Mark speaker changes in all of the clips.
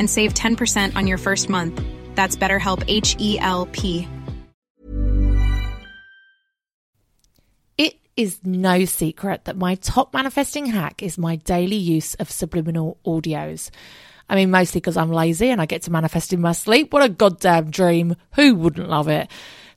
Speaker 1: and save 10% on your first month. That's BetterHelp H E L P.
Speaker 2: It is no secret that my top manifesting hack is my daily use of subliminal audios. I mean, mostly because I'm lazy and I get to manifest in my sleep. What a goddamn dream. Who wouldn't love it?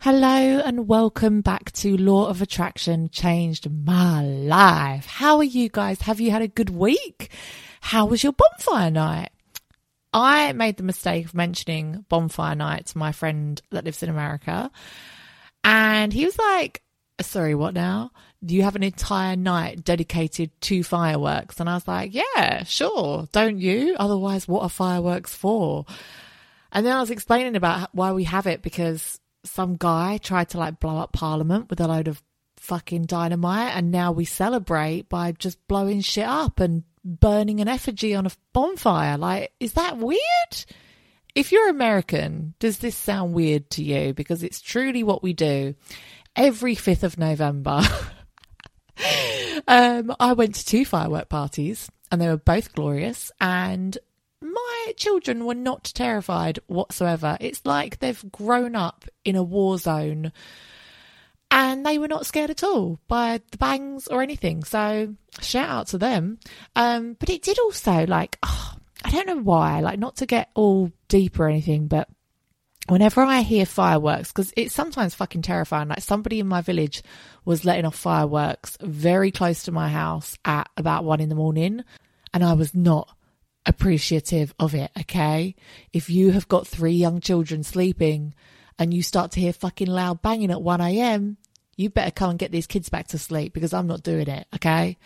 Speaker 2: Hello and welcome back to Law of Attraction Changed My Life. How are you guys? Have you had a good week? How was your bonfire night? I made the mistake of mentioning bonfire night to my friend that lives in America. And he was like, Sorry, what now? Do you have an entire night dedicated to fireworks? And I was like, Yeah, sure. Don't you? Otherwise, what are fireworks for? And then I was explaining about why we have it because some guy tried to like blow up Parliament with a load of fucking dynamite, and now we celebrate by just blowing shit up and burning an effigy on a bonfire. Like, is that weird? If you're American, does this sound weird to you? Because it's truly what we do every 5th of November. um, I went to two firework parties and they were both glorious. And children were not terrified whatsoever. It's like they've grown up in a war zone and they were not scared at all by the bangs or anything. So shout out to them. Um, but it did also like, oh, I don't know why, like not to get all deep or anything, but whenever I hear fireworks, because it's sometimes fucking terrifying. Like somebody in my village was letting off fireworks very close to my house at about one in the morning, and I was not appreciative of it. Okay, if you have got three young children sleeping and you start to hear fucking loud banging at 1 a.m., you better come and get these kids back to sleep because I'm not doing it, okay?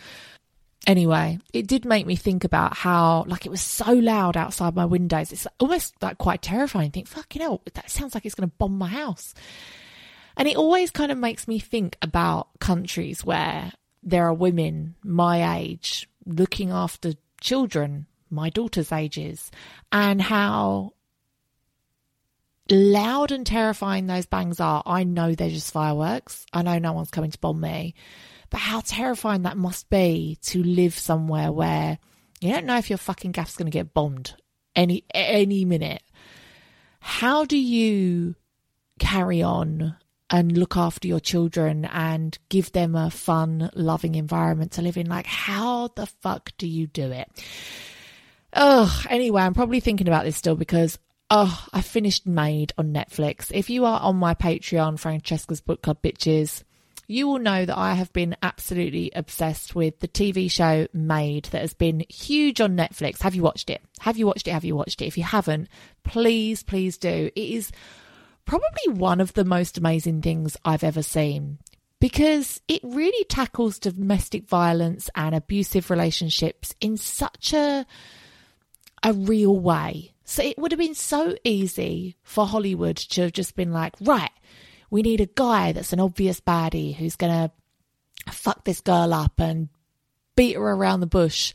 Speaker 2: Anyway, it did make me think about how, like, it was so loud outside my windows. It's almost like quite terrifying. Think, fucking hell, that sounds like it's going to bomb my house. And it always kind of makes me think about countries where there are women my age looking after children, my daughter's ages, and how loud and terrifying those bangs are, I know they're just fireworks. I know no one's coming to bomb me. But how terrifying that must be to live somewhere where you don't know if your fucking gaff's going to get bombed any any minute. How do you carry on and look after your children and give them a fun, loving environment to live in? Like, how the fuck do you do it? Oh, anyway, I'm probably thinking about this still because oh, I finished Maid on Netflix. If you are on my Patreon, Francesca's Book Club Bitches, you will know that I have been absolutely obsessed with the TV show Maid that has been huge on Netflix. Have you watched it? Have you watched it? Have you watched it? If you haven't, please, please do. It is probably one of the most amazing things I've ever seen because it really tackles domestic violence and abusive relationships in such a a real way. So it would have been so easy for Hollywood to have just been like, right, we need a guy that's an obvious baddie who's going to fuck this girl up and beat her around the bush.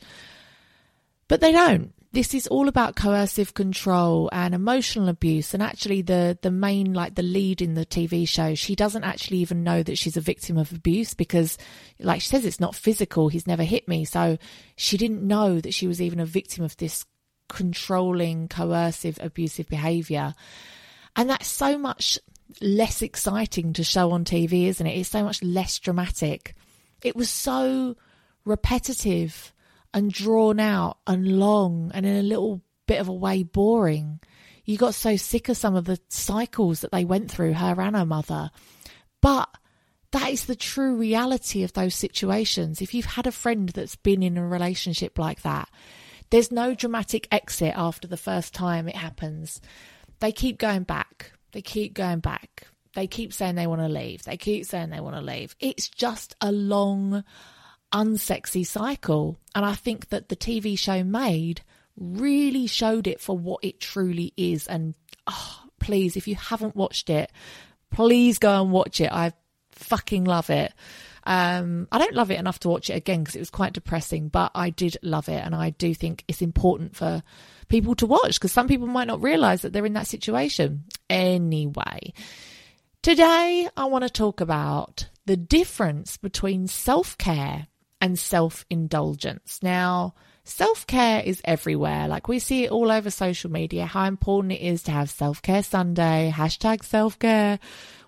Speaker 2: But they don't. This is all about coercive control and emotional abuse. And actually, the, the main, like the lead in the TV show, she doesn't actually even know that she's a victim of abuse because, like she says, it's not physical. He's never hit me. So she didn't know that she was even a victim of this controlling, coercive, abusive behavior. And that's so much less exciting to show on TV, isn't it? It's so much less dramatic. It was so repetitive and drawn out and long and in a little bit of a way boring. You got so sick of some of the cycles that they went through, her and her mother. But that is the true reality of those situations. If you've had a friend that's been in a relationship like that, there's no dramatic exit after the first time it happens. They keep going back. They keep going back. They keep saying they want to leave. They keep saying they want to leave. It's just a long, unsexy cycle. And I think that the TV show Maid really showed it for what it truly is. And oh, please, if you haven't watched it, please go and watch it. I fucking love it. Um, I don't love it enough to watch it again because it was quite depressing, but I did love it, and I do think it's important for people to watch because some people might not realize that they're in that situation. Anyway, today I want to talk about the difference between self care and self indulgence. Now, self care is everywhere. Like we see it all over social media, how important it is to have self care Sunday, hashtag self care.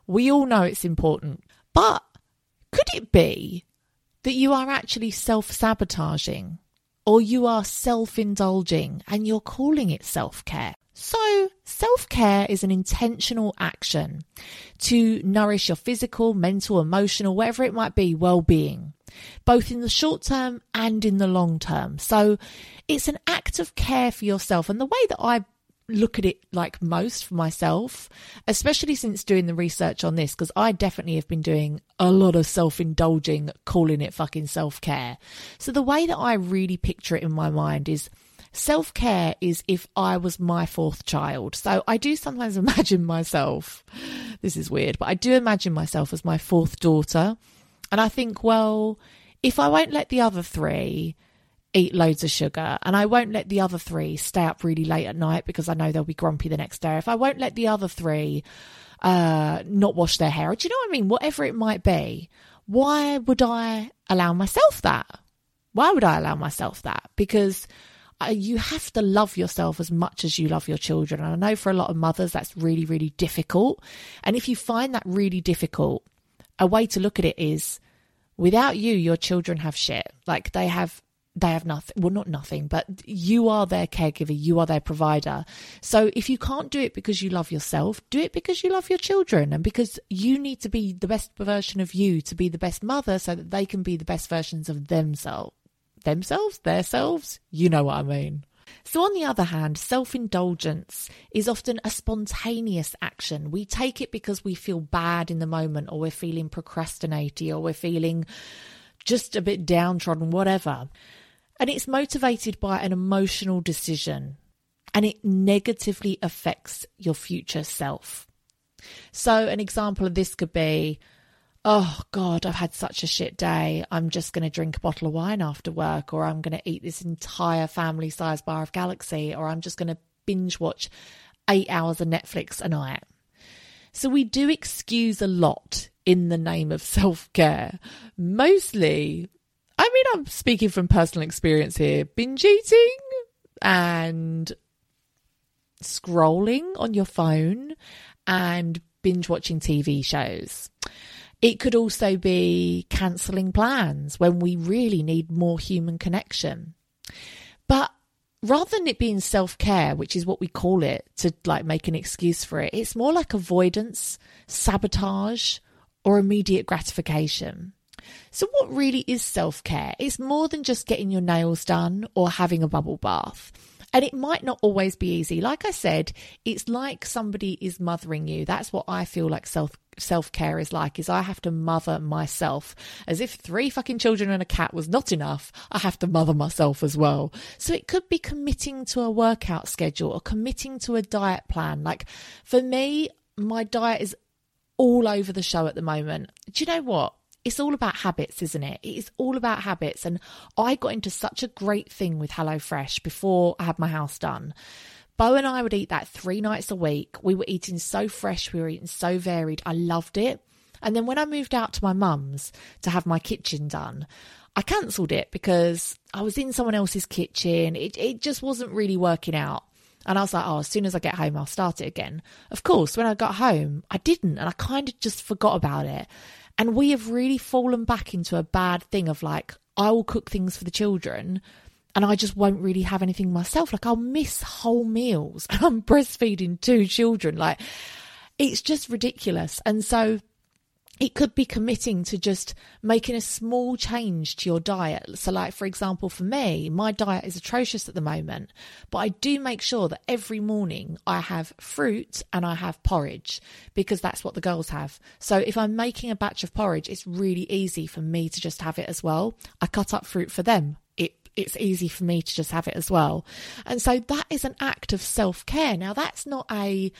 Speaker 2: We all know it's important. But could it be that you are actually self sabotaging or you are self indulging and you're calling it self care? So, self care is an intentional action to nourish your physical, mental, emotional, whatever it might be, well being, both in the short term and in the long term. So, it's an act of care for yourself. And the way that I look at it like most for myself, especially since doing the research on this, because I definitely have been doing a lot of self indulging, calling it fucking self care. So the way that I really picture it in my mind is self care is if I was my fourth child. So I do sometimes imagine myself, this is weird, but I do imagine myself as my fourth daughter. And I think, well, if I won't let the other three, eat loads of sugar and I won't let the other three stay up really late at night because I know they'll be grumpy the next day. If I won't let the other three uh, not wash their hair, do you know what I mean? Whatever it might be, why would I allow myself that? Why would I allow myself that? Because uh, you have to love yourself as much as you love your children. And I know for a lot of mothers that's really, really difficult. And if you find that really difficult, a way to look at it is without you, your children have shit. Like they have they have nothing well not nothing but you are their caregiver you are their provider so if you can't do it because you love yourself do it because you love your children and because you need to be the best version of you to be the best mother so that they can be the best versions of themselves themselves their selves you know what i mean so, on the other hand, self indulgence is often a spontaneous action. We take it because we feel bad in the moment, or we're feeling procrastinating, or we're feeling just a bit downtrodden, whatever. And it's motivated by an emotional decision and it negatively affects your future self. So, an example of this could be oh God, I've had such a shit day. I'm just going to drink a bottle of wine after work, or I'm going to eat this entire family size bar of Galaxy, or I'm just going to binge watch eight hours of Netflix a night. So we do excuse a lot in the name of self care. Mostly, I mean, I'm speaking from personal experience here binge eating and scrolling on your phone and binge watching TV shows. It could also be cancelling plans when we really need more human connection. But rather than it being self care, which is what we call it to like make an excuse for it, it's more like avoidance, sabotage, or immediate gratification. So, what really is self care? It's more than just getting your nails done or having a bubble bath. And it might not always be easy. Like I said, it's like somebody is mothering you. That's what I feel like self self care is like is I have to mother myself. As if three fucking children and a cat was not enough, I have to mother myself as well. So it could be committing to a workout schedule or committing to a diet plan. Like for me, my diet is all over the show at the moment. Do you know what? It's all about habits, isn't it? It is all about habits. And I got into such a great thing with HelloFresh before I had my house done. Bo and I would eat that three nights a week. We were eating so fresh, we were eating so varied. I loved it. And then when I moved out to my mum's to have my kitchen done, I cancelled it because I was in someone else's kitchen. It, it just wasn't really working out. And I was like, oh, as soon as I get home, I'll start it again. Of course, when I got home, I didn't. And I kind of just forgot about it. And we have really fallen back into a bad thing of like, I will cook things for the children and I just won't really have anything myself. Like I'll miss whole meals. I'm breastfeeding two children. Like it's just ridiculous. And so it could be committing to just making a small change to your diet. So, like, for example, for me, my diet is atrocious at the moment, but I do make sure that every morning I have fruit and I have porridge because that's what the girls have. So, if I'm making a batch of porridge, it's really easy for me to just have it as well. I cut up fruit for them. It it's easy for me to just have it as well. And so that is an act of self-care. Now that's not a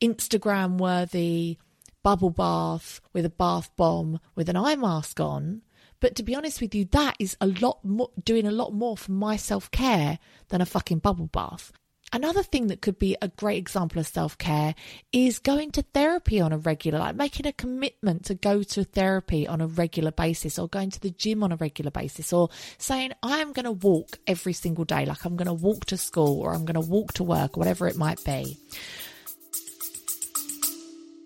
Speaker 2: Instagram worthy bubble bath with a bath bomb with an eye mask on. But to be honest with you, that is a lot more, doing a lot more for my self care than a fucking bubble bath. Another thing that could be a great example of self care is going to therapy on a regular, like making a commitment to go to therapy on a regular basis or going to the gym on a regular basis or saying, I am going to walk every single day, like I'm going to walk to school or I'm going to walk to work, or whatever it might be.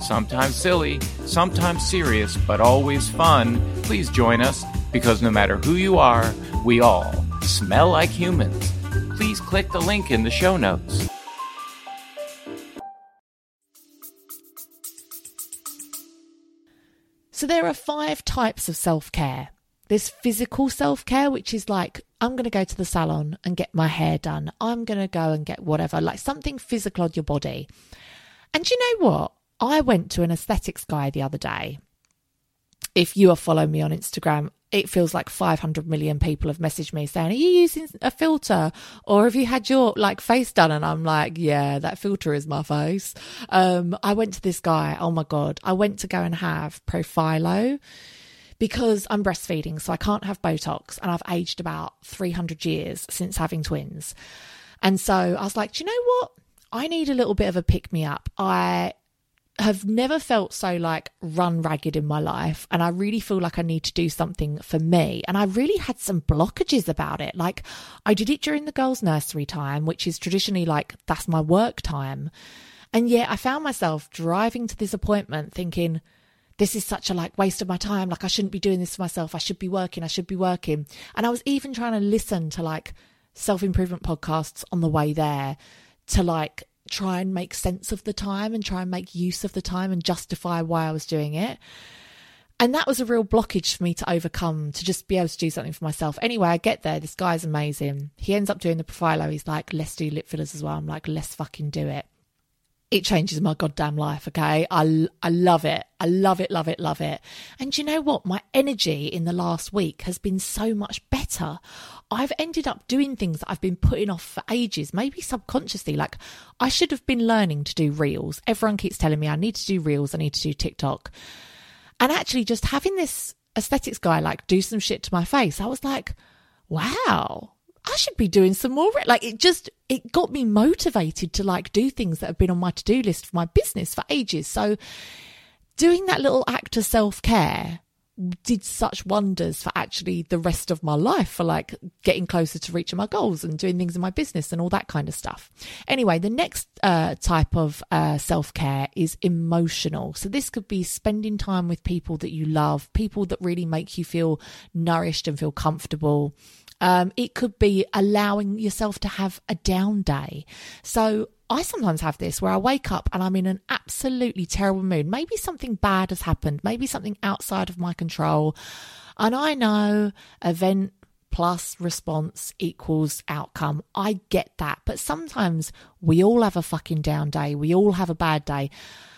Speaker 3: sometimes silly, sometimes serious, but always fun, please join us because no matter who you are, we all smell like humans. Please click the link in the show notes.
Speaker 2: So, there are five types of self care. There's physical self care, which is like, I'm going to go to the salon and get my hair done. I'm going to go and get whatever, like something physical on your body. And you know what? I went to an aesthetics guy the other day. If you are following me on Instagram, it feels like 500 million people have messaged me saying, Are you using a filter? Or have you had your like face done? And I'm like, Yeah, that filter is my face. Um, I went to this guy. Oh my God. I went to go and have Profhilo because I'm breastfeeding. So I can't have Botox. And I've aged about 300 years since having twins. And so I was like, Do you know what? I need a little bit of a pick me up. I have never felt so like run ragged in my life and I really feel like I need to do something for me. And I really had some blockages about it. Like I did it during the girls nursery time which is traditionally like that's my work time. And yet I found myself driving to this appointment thinking this is such a like waste of my time. Like I shouldn't be doing this for myself. I should be working. I should be working. And I was even trying to listen to like self improvement podcasts on the way there to like try and make sense of the time and try and make use of the time and justify why I was doing it. And that was a real blockage for me to overcome to just be able to do something for myself. Anyway, I get there. This guy's amazing. He ends up doing the Profhilo. He's like, let's do lip fillers as well. I'm like, let's fucking do it. It changes my goddamn life. Okay. I, I love it. I love it, love it, love it. And you know what? My energy in the last week has been so much better. I've ended up doing things that I've been putting off for ages, maybe subconsciously. Like I should have been learning to do reels. Everyone keeps telling me I need to do reels, I need to do TikTok. And actually, just having this aesthetics guy like do some shit to my face, I was like, wow, should be doing some more. Like it just, it got me motivated to like do things that have been on my to do list for my business for ages. So doing that little act of self care did such wonders for actually the rest of my life for like getting closer to reaching my goals and doing things in my business and all that kind of stuff. Anyway, the next uh, type of uh, self care is emotional. So this could be spending time with people that you love, people that really make you feel nourished and feel comfortable. Um, it could be allowing yourself to have a down day. So I sometimes have this where I wake up and I'm in an absolutely terrible mood. Maybe something bad has happened, maybe something outside of my control. And I know event plus response equals outcome. I get that. But sometimes we all have a fucking down day. We all have a bad day.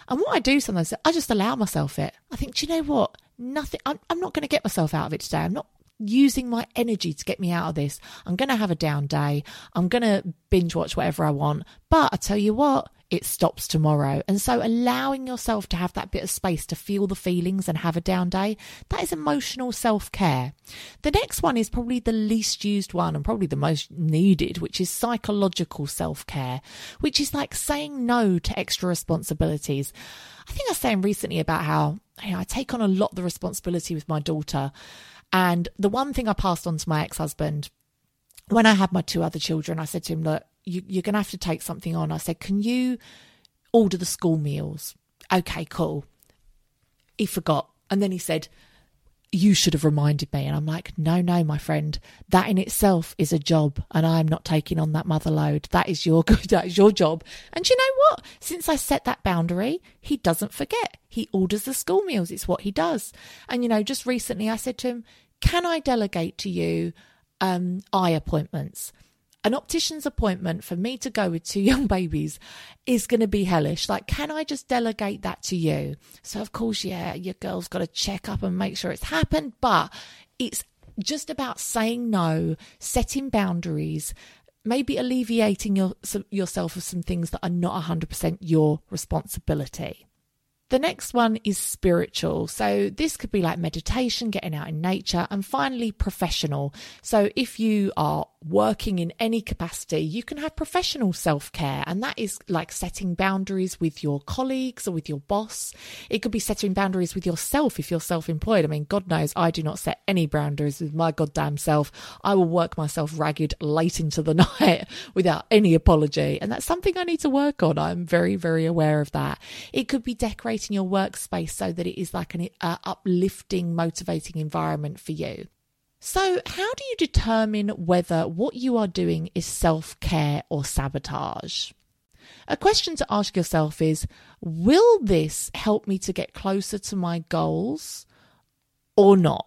Speaker 2: And what I do sometimes, I just allow myself it. I think, do you know what? Nothing, I'm, I'm not going to get myself out of it today. I'm not using my energy to get me out of this. I'm going to have a down day. I'm going to binge watch whatever I want. But I tell you what, it stops tomorrow. And so allowing yourself to have that bit of space to feel the feelings and have a down day, that is emotional self care. The next one is probably the least used one and probably the most needed, which is psychological self care, which is like saying no to extra responsibilities. I think I was saying recently about how you know, I take on a lot of the responsibility with my daughter and the one thing I passed on to my ex husband when I had my two other children, I said to him, Look, you, you're going to have to take something on. I said, Can you order the school meals? Okay, cool. He forgot. And then he said, you should have reminded me. And I'm like, no, no, my friend, that in itself is a job, and I'm not taking on that mother load. That is your good, that is your job. And you know what? Since I set that boundary, he doesn't forget. He orders the school meals. It's what he does. And you know, just recently I said to him, can I delegate to you um, eye appointments? an optician's appointment for me to go with two young babies is going to be hellish. Like, can I just delegate that to you? So, of course, yeah, your girl's got to check up and make sure it's happened, but it's just about saying no, setting boundaries, maybe alleviating your, yourself of some things that are not 100% your responsibility. The next one is spiritual. So, this could be like meditation, getting out in nature, and finally, professional. So, if you are working in any capacity, you can have professional self care, and that is like setting boundaries with your colleagues or with your boss. It could be setting boundaries with yourself if you're self employed. I mean, God knows I do not set any boundaries with my goddamn self. I will work myself ragged late into the night without any apology, and that's something I need to work on. I'm very, very aware of that. It could be decorating creating your workspace so that it is like an uh, uplifting, motivating environment for you. So, how do you determine whether what you are doing is self care or sabotage? A question to ask yourself is Will this help me to get closer to my goals or not?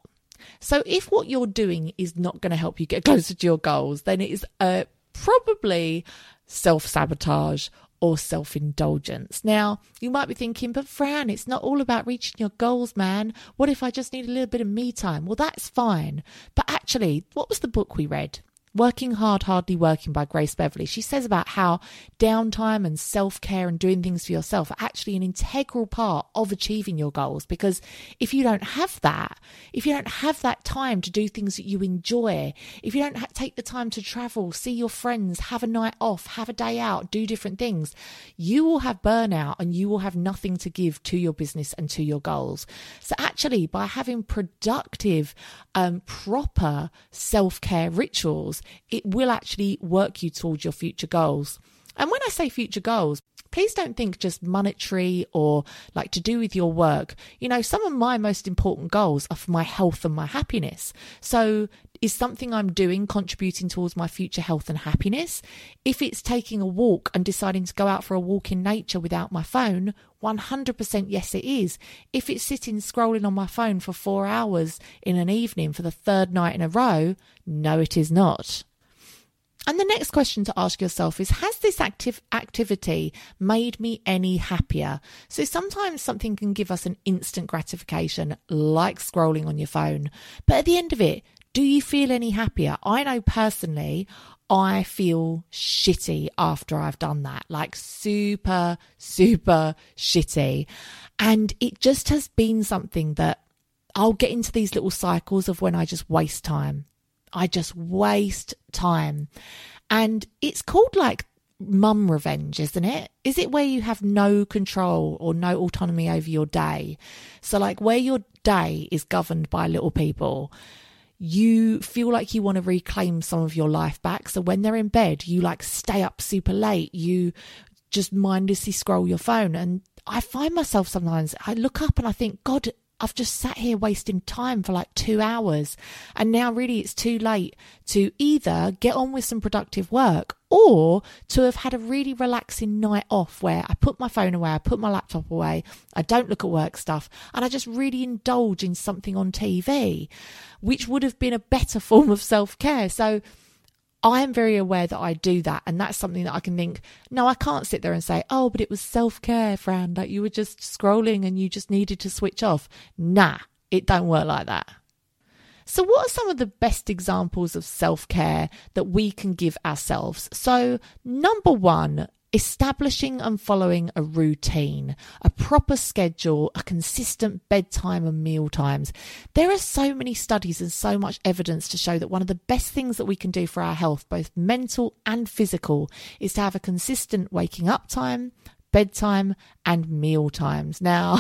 Speaker 2: So, if what you're doing is not going to help you get closer to your goals, then it is uh, probably self sabotage or self indulgence. Now, you might be thinking, but Fran, it's not all about reaching your goals, man. What if I just need a little bit of me time? Well, that's fine. But actually, what was the book we read? Working Hard, Hardly Working by Grace Beverley. She says about how downtime and self care and doing things for yourself are actually an integral part of achieving your goals. Because if you don't have that, if you don't have that time to do things that you enjoy, if you don't ha- take the time to travel, see your friends, have a night off, have a day out, do different things, you will have burnout and you will have nothing to give to your business and to your goals. So, actually, by having productive, um, proper self care rituals, it will actually work you towards your future goals. And when I say future goals, please don't think just monetary or like to do with your work. You know, some of my most important goals are for my health and my happiness. So, is something I'm doing contributing towards my future health and happiness? If it's taking a walk and deciding to go out for a walk in nature without my phone, 100% yes, it is. If it's sitting scrolling on my phone for four hours in an evening for the third night in a row, no, it is not. And the next question to ask yourself is Has this active activity made me any happier? So sometimes something can give us an instant gratification, like scrolling on your phone. But at the end of it, do you feel any happier? I know personally, I feel shitty after I've done that, like super, super shitty. And it just has been something that I'll get into these little cycles of when I just waste time. I just waste time. And it's called like mum revenge, isn't it? Is it where you have no control or no autonomy over your day? So, like, where your day is governed by little people, you feel like you want to reclaim some of your life back. So, when they're in bed, you like stay up super late, you just mindlessly scroll your phone. And I find myself sometimes, I look up and I think, God, I've just sat here wasting time for like two hours. And now, really, it's too late to either get on with some productive work or to have had a really relaxing night off where I put my phone away, I put my laptop away, I don't look at work stuff, and I just really indulge in something on TV, which would have been a better form of self care. So, I am very aware that I do that. And that's something that I can think, no, I can't sit there and say, oh, but it was self care, Fran. Like you were just scrolling and you just needed to switch off. Nah, it don't work like that. So, what are some of the best examples of self care that we can give ourselves? So, number one, establishing and following a routine, a proper schedule, a consistent bedtime and meal times. There are so many studies and so much evidence to show that one of the best things that we can do for our health, both mental and physical, is to have a consistent waking up time, bedtime, and meal times. Now,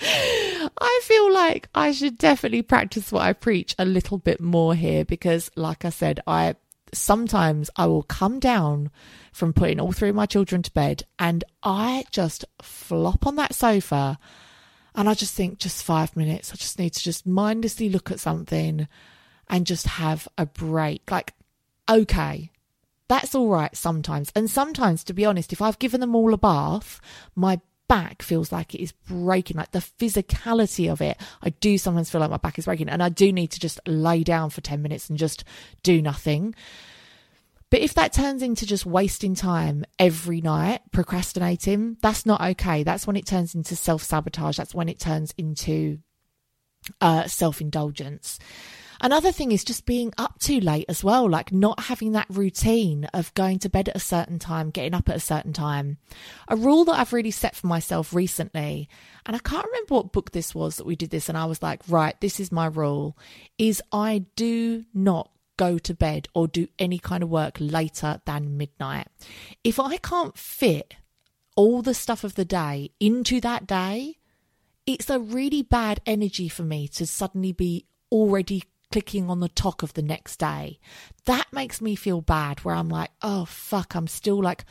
Speaker 2: I feel like I should definitely practice what I preach a little bit more here because, like I said, I sometimes I will come down from putting all three of my children to bed and I just flop on that sofa and I just think, just five minutes. I just need to just mindlessly look at something and just have a break. Like, okay, that's all right sometimes. And sometimes, to be honest, if I've given them all a bath, my back feels like it is breaking, like the physicality of it. I do sometimes feel like my back is breaking, and I do need to just lay down for 10 minutes and just do nothing. But if that turns into just wasting time every night, procrastinating, that's not okay. That's when it turns into self sabotage. That's when it turns into uh, self indulgence. Another thing is just being up too late as well, like not having that routine of going to bed at a certain time, getting up at a certain time. A rule that I've really set for myself recently, and I can't remember what book this was that we did this, and I was like, right, this is my rule, is I do not go to bed or do any kind of work later than midnight. If I can't fit all the stuff of the day into that day, it's a really bad energy for me to suddenly be already clicking on the talk of the next day. That makes me feel bad where I'm like, oh fuck, I'm still like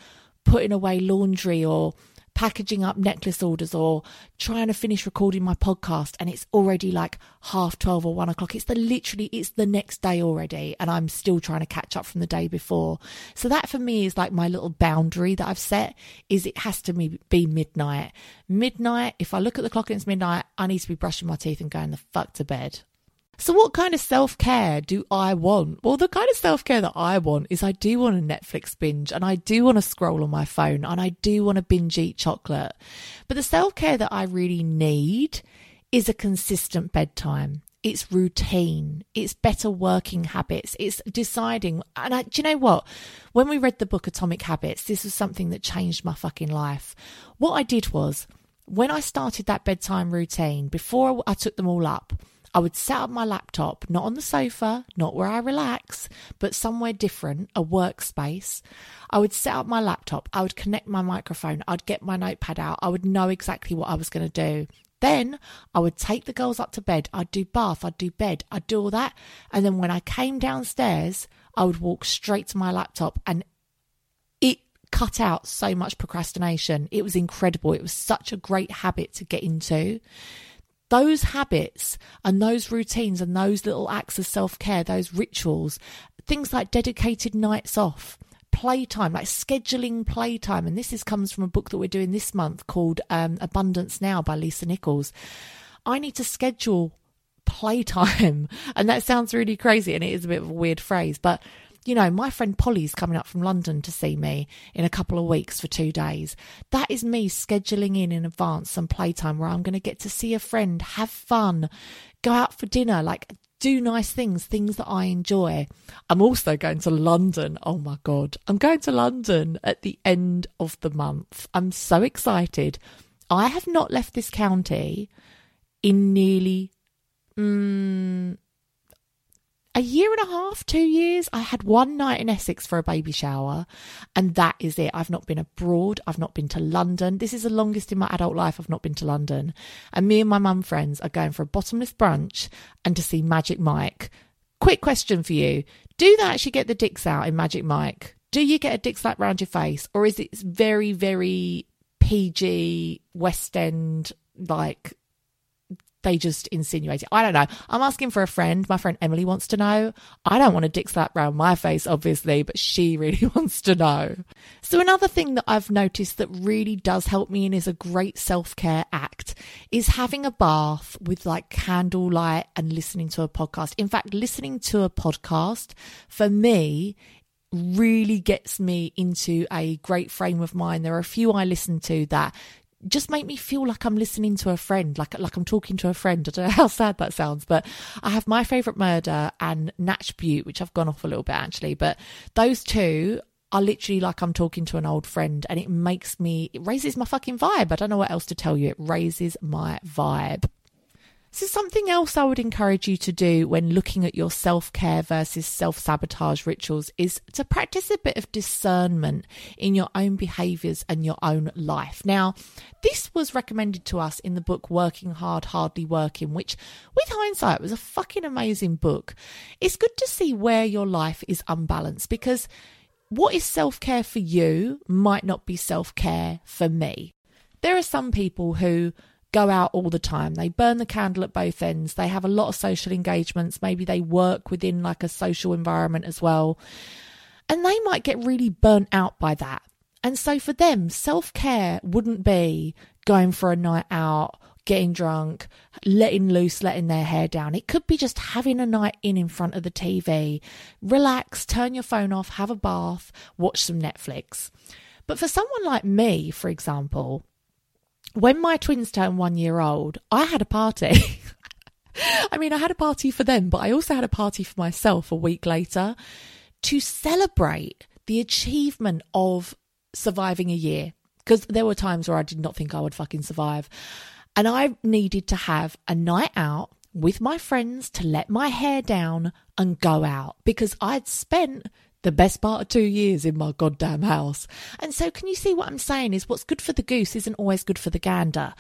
Speaker 2: putting away laundry or packaging up necklace orders or trying to finish recording my podcast and it's already like half 12 or 1 o'clock. It's the literally it's the next day already and i'm still trying to catch up from the day before. So that for me is like my little boundary that i've set is it has to be midnight. Midnight if i look at the clock and it's midnight i need to be brushing my teeth and going the fuck to bed so, what kind of self care do I want? Well, the kind of self care that I want is I do want a Netflix binge and I do want to scroll on my phone and I do want to binge eat chocolate. But the self care that I really need is a consistent bedtime. It's routine. It's better working habits. It's deciding. And I, do you know what? When we read the book Atomic Habits, this was something that changed my fucking life. What I did was, when I started that bedtime routine, before I took them all up, I would set up my laptop, not on the sofa, not where I relax, but somewhere different, a workspace. I would set up my laptop, I would connect my microphone, I'd get my notepad out, I would know exactly what I was going to do. Then I would take the girls up to bed, I'd do bath, I'd do bed, I'd do all that. And then when I came downstairs, I would walk straight to my laptop and it cut out so much procrastination. It was incredible. It was such a great habit to get into those habits and those routines and those little acts of self care, those rituals, things like dedicated nights off, playtime, like scheduling playtime. And this is comes from a book that we're doing this month called um, Abundance Now by Lisa Nichols. I need to schedule playtime. And that sounds really crazy and it is a bit of a weird phrase, but you know, my friend Polly's coming up from London to see me in a couple of weeks for two days. That is me scheduling in in advance some playtime where I'm going to get to see a friend, have fun, go out for dinner, like do nice things, things that I enjoy. I'm also going to London. Oh my God. I'm going to London at the end of the month. I'm so excited. I have not left this county in nearly mm, a year and a half, two years. I had one night in Essex for a baby shower, and that is it. I've not been abroad. I've not been to London. This is the longest in my adult life I've not been to London. And me and my mum friends are going for a bottomless brunch and to see Magic Mike. Quick question for you Do they actually get the dicks out in Magic Mike? Do you get a dick slap round your face, or is it very, very PG West End like they just insinuate it. I don't know. I'm asking for a friend. My friend Emily wants to know. I don't want a dick slap round my face, obviously, but she really wants to know. So, another thing that I've noticed that really does help me and is a great self care act is having a bath with like candlelight and listening to a podcast. In fact, listening to a podcast for me really gets me into a great frame of mind. There are a few I listen to that just make me feel like I'm listening to a friend, like like I'm talking to a friend. I don't know how sad that sounds, but I have my favourite murder and Natch Beaut, which I've gone off a little bit actually, but those two are literally like I'm talking to an old friend and it makes me it raises my fucking vibe. I don't know what else to tell you. It raises my vibe. So, something else I would encourage you to do when looking at your self care versus self sabotage rituals is to practice a bit of discernment in your own behaviors and your own life. Now, this was recommended to us in the book Working Hard, Hardly Working, which, with hindsight, was a fucking amazing book. It's good to see where your life is unbalanced because what is self care for you might not be self care for me. There are some people who go out all the time. They burn the candle at both ends. They have a lot of social engagements. Maybe they work within like a social environment as well. And they might get really burnt out by that. And so for them, self care wouldn't be going for a night out, getting drunk, letting loose, letting their hair down. It could be just having a night in in front of the TV, relax, turn your phone off, have a bath, watch some Netflix. But for someone like me, for example, when my twins turned one year old, I had a party. I mean, I had a party for them, but I also had a party for myself a week later to celebrate the achievement of surviving a year. Because there were times where I did not think I would fucking survive. And I needed to have a night out with my friends to let my hair down and go out because I'd spent the best part of two years in my goddamn house. And so, can you see what I'm saying? Is what's good for the goose isn't always good for the gander.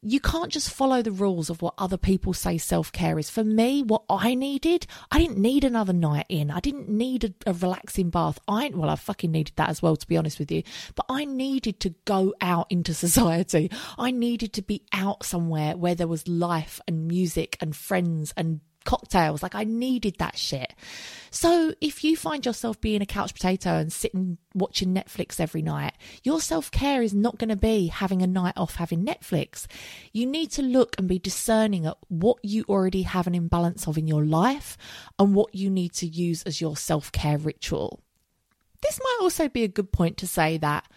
Speaker 2: You can't just follow the rules of what other people say self care is. For me, what I needed, I didn't need another night in. I didn't need a, a relaxing bath. I well, I fucking needed that as well, to be honest with you. But I needed to go out into society. I needed to be out somewhere where there was life and music and friends and cocktails. Like I needed that shit. So if you find yourself being a couch potato and sitting watching Netflix every night, your self care is not going to be having a night off having Netflix. You need to look and be discerning at what you already have an imbalance of in your life and what you need to use as your self care ritual. This might also be a good point to say that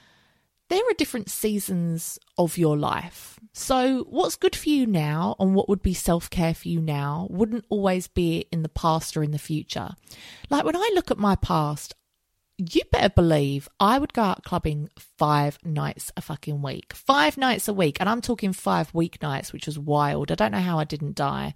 Speaker 2: there are different seasons of your life. So, what's good for you now and what would be self care for you now wouldn't always be in the past or in the future. Like when I look at my past, you better believe I would go out clubbing five nights a fucking week. Five nights a week. And I'm talking five weeknights, which was wild. I don't know how I didn't die.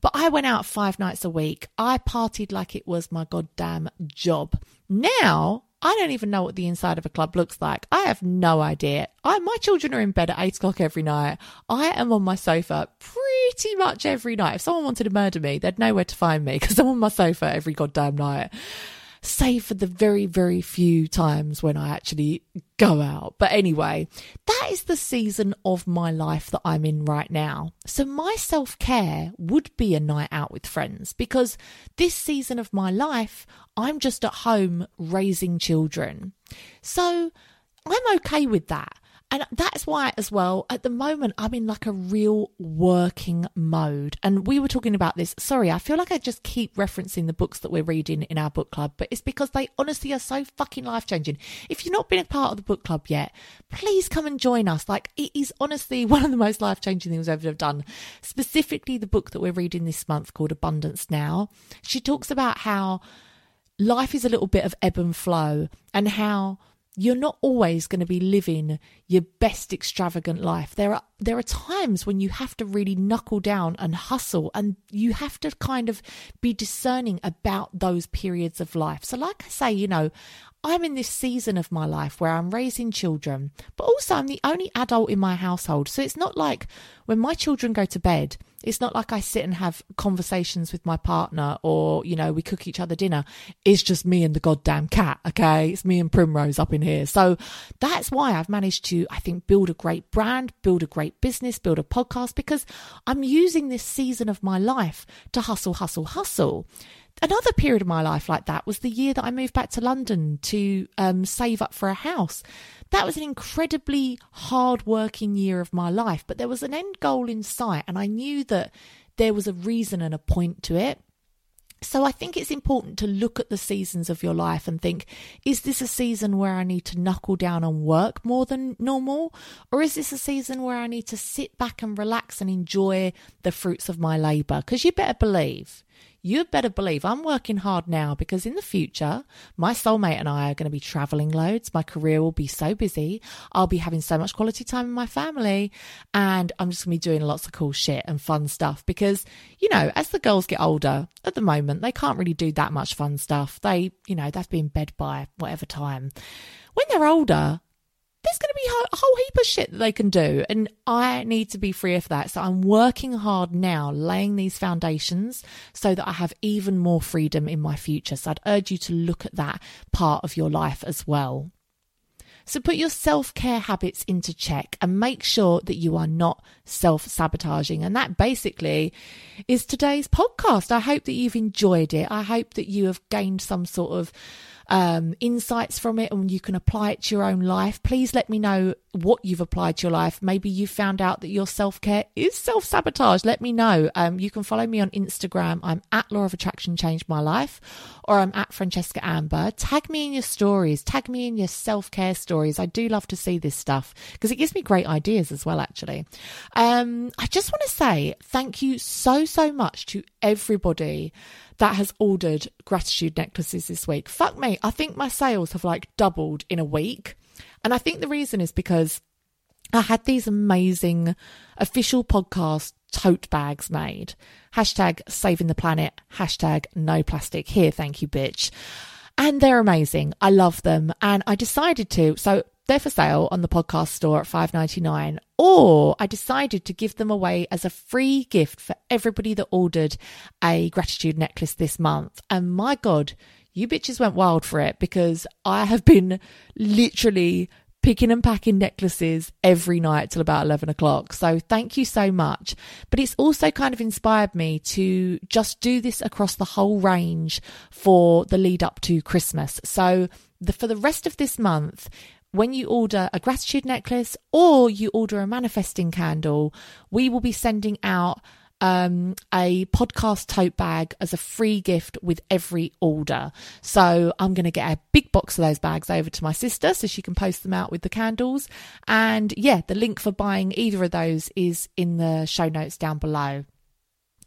Speaker 2: But I went out five nights a week. I partied like it was my goddamn job. Now I don't even know what the inside of a club looks like. I have no idea. I, my children are in bed at eight o'clock every night. I am on my sofa pretty much every night. If someone wanted to murder me, they'd know where to find me because I'm on my sofa every goddamn night save for the very, very few times when I actually go out. But anyway, that is the season of my life that I'm in right now. So my self care would be a night out with friends because this season of my life, I'm just at home raising children. So I'm okay with that. And that's why, as well, at the moment, I'm in like a real working mode. And we were talking about this. Sorry, I feel like I just keep referencing the books that we're reading in our book club, but it's because they honestly are so fucking life changing. If you've not been a part of the book club yet, please come and join us. Like, it is honestly one of the most life changing things I've ever done. Specifically, the book that we're reading this month called Abundance Now. She talks about how life is a little bit of ebb and flow and how you're not always going to be living your best extravagant life. There are there are times when you have to really knuckle down and hustle and you have to kind of be discerning about those periods of life. So like I say, you know, I'm in this season of my life where I'm raising children, but also I'm the only adult in my household. So it's not like when my children go to bed, it's not like I sit and have conversations with my partner or, you know, we cook each other dinner. It's just me and the goddamn cat, okay? It's me and Primrose up in here. So that's why I've managed to, I think, build a great brand, build a great business, build a podcast because I'm using this season of my life to hustle, hustle, hustle another period of my life like that was the year that I moved back to London to um, save up for a house. That was an incredibly hard working year of my life, but there was an end goal in sight, and I knew that there was a reason and a point to it. So I think it's important to look at the seasons of your life and think, is this a season where I need to knuckle down and work more than normal? Or is this a season where I need to sit back and relax and enjoy the fruits of my labour? Because you better believe you better believe I'm working hard now because in the future, my soulmate and I are going to be traveling loads. My career will be so busy. I'll be having so much quality time with my family. And I'm just going to be doing lots of cool shit and fun stuff because, you know, as the girls get older, at the moment, they can't really do that much fun stuff. They, you know, they've been bed by whatever time. When they're older, there's going to be a whole heap of shit that they can do. And I need to be free of that. So I'm working hard now, laying these foundations so that I have even more freedom in my future. So I'd urge you to look at that part of your life as well. So put your self care habits into check and make sure that you are not self sabotaging. And that basically is today's podcast. I hope that you've enjoyed it. I hope that you have gained some sort of um, insights from it and you can apply it to your own life. Please let me know what you've applied to your life. Maybe you found out that your self care is self sabotage. Let me know. Um, you can follow me on Instagram. I'm at Law of Attraction Changed My Life, or I'm at Francesca Amber. Tag me in your stories. Tag me in your self care stories. I do love to see this stuff because it gives me great ideas as well, actually. Um, I just want to say thank you so, so much to everybody that has ordered gratitude necklaces this week. Fuck me. I think my sales have like doubled in a week. And I think the reason is because I had these amazing official podcast tote bags made. Hashtag saving the planet. Hashtag no plastic here. Thank you, bitch. And they're amazing. I love them. And I decided to. So they're for sale on the podcast store at five ninety nine. Or I decided to give them away as a free gift for everybody that ordered a gratitude necklace this month. And my God, you bitches went wild for it because I have been literally picking and packing necklaces every night till about 11 o'clock. So thank you so much. But it's also kind of inspired me to just do this across the whole range for the lead up to Christmas. So the, for the rest of this month, when you order a gratitude necklace or you order a manifesting candle, we will be sending out um, a podcast tote bag as a free gift with every order. So I'm going to get a big box of those bags over to my sister so she can post them out with the candles. And yeah, the link for buying either of those is in the show notes down below.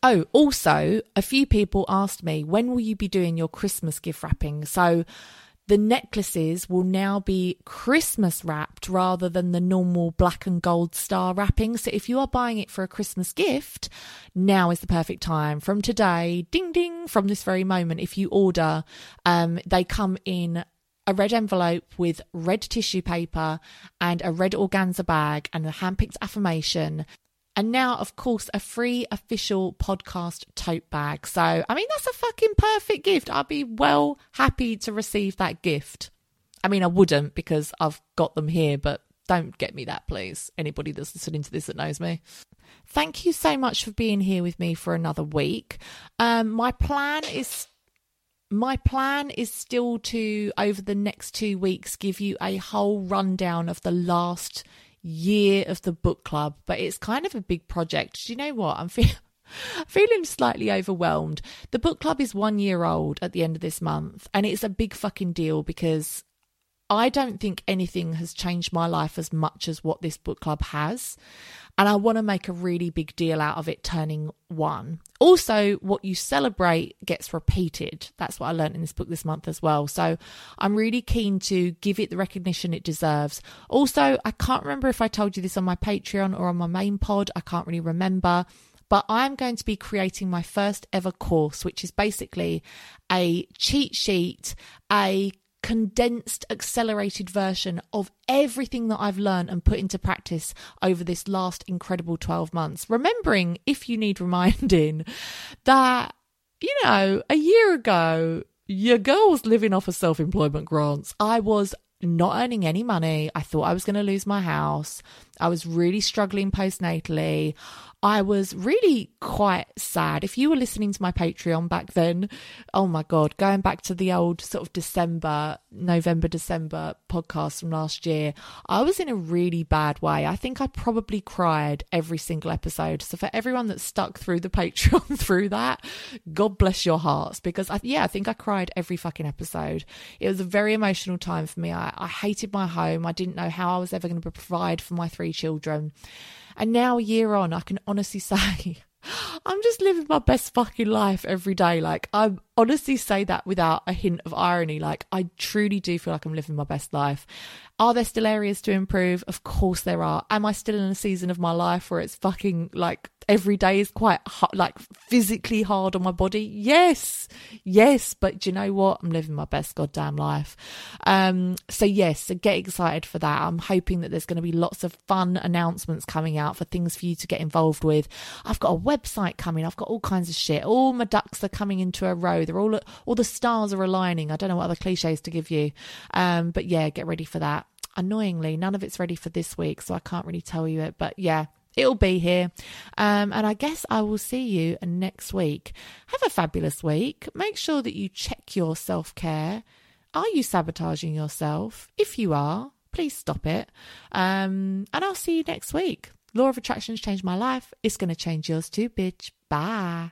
Speaker 2: Oh, also, a few people asked me, when will you be doing your Christmas gift wrapping? So the necklaces will now be Christmas wrapped rather than the normal black and gold star wrapping. So if you are buying it for a Christmas gift, now is the perfect time. From today, ding ding, from this very moment, if you order, um, they come in a red envelope with red tissue paper and a red organza bag and a handpicked affirmation and now, of course, a free official podcast tote bag. So, I mean, that's a fucking perfect gift. I'd be well happy to receive that gift. I mean, I wouldn't because I've got them here, but don't get me that, please. Anybody that's listening to this that knows me. Thank you so much for being here with me for another week. Um, my plan is my plan is still to over the next two weeks give you a whole rundown of the last year of the book club, but it's kind of a big project. Do you know what? I'm feeling. feeling slightly overwhelmed. The book club is one year old at the end of this month, and it's a big fucking deal because I don't think anything has changed my life as much as what this book club has. And I want to make a really big deal out of it turning one. Also, what you celebrate gets repeated. That's what I learned in this book this month as well. So I'm really keen to give it the recognition it deserves. Also, I can't remember if I told you this on my Patreon or on my main pod. I can't really remember but I'm going to be creating my first ever course, which is basically a cheat sheet, a condensed, accelerated version of everything that I've learned and put into practice over this last incredible 12 months. Remembering, if you need reminding, that, you know, a year ago, your girl was living off of self employment grants. I was not earning any money. I thought I was going to lose my house. I was really struggling postnatally. I was really quite sad. If you were listening to my Patreon back then, oh my God, going back to the old sort of December, November, December podcast from last year, I was in a really bad way. I think I probably cried every single episode. So for everyone that stuck through the Patreon through that, God bless your hearts because I, yeah, I think I cried every fucking episode. It was a very emotional time for me. I, I hated my home. I didn't know how I was ever going to provide for my three children. And now, a year on, I can honestly say I'm just living my best fucking life every day. Like, I honestly say that without a hint of irony. Like, I truly do feel like I'm living my best life. Are there still areas to improve? Of course there are. Am I still in a season of my life where it's fucking like every day is quite like physically hard on my body? Yes, yes. But you know what? I'm living my best goddamn life. Um, so yes, so get excited for that. I'm hoping that there's going to be lots of fun announcements coming out for things for you to get involved with. I've got a website coming. I've got all kinds of shit. All my ducks are coming into a row. They're all all the stars are aligning. I don't know what other cliches to give you, um, but yeah, get ready for that annoyingly, none of it's ready for this week, so I can't really tell you it. But yeah, it'll be here. Um, and I guess I will see you next week. Have a fabulous week. Make sure that you check your self care. Are you sabotaging yourself? If you are, please stop it. Um, and I'll see you next week. Law of Attraction's changed my life. It's going to change yours too, bitch. Bye.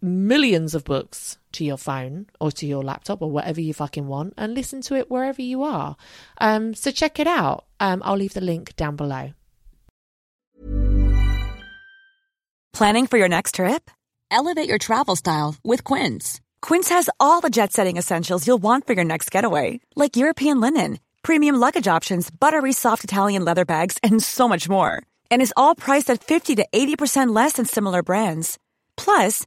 Speaker 2: millions of books to your phone or to your laptop or whatever you fucking want and listen to it wherever you are. Um, so check it out. Um, I'll leave the link down below.
Speaker 4: Planning for your next trip? Elevate your travel style with Quince. Quince has all the jet setting essentials you'll want for your next getaway, like European linen, premium luggage options, buttery soft Italian leather bags, and so much more. And is all priced at 50 to 80% less than similar brands. Plus,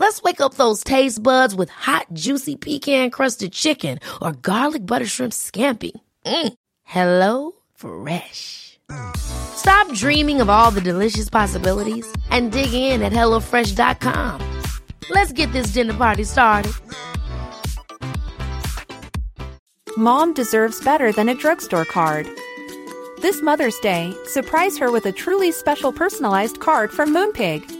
Speaker 5: Let's wake up those taste buds with hot, juicy pecan crusted chicken or garlic butter shrimp scampi. Mm. Hello Fresh. Stop dreaming of all the delicious possibilities and dig in at HelloFresh.com. Let's get this dinner party started.
Speaker 6: Mom deserves better than a drugstore card. This Mother's Day, surprise her with a truly special personalized card from Moonpig.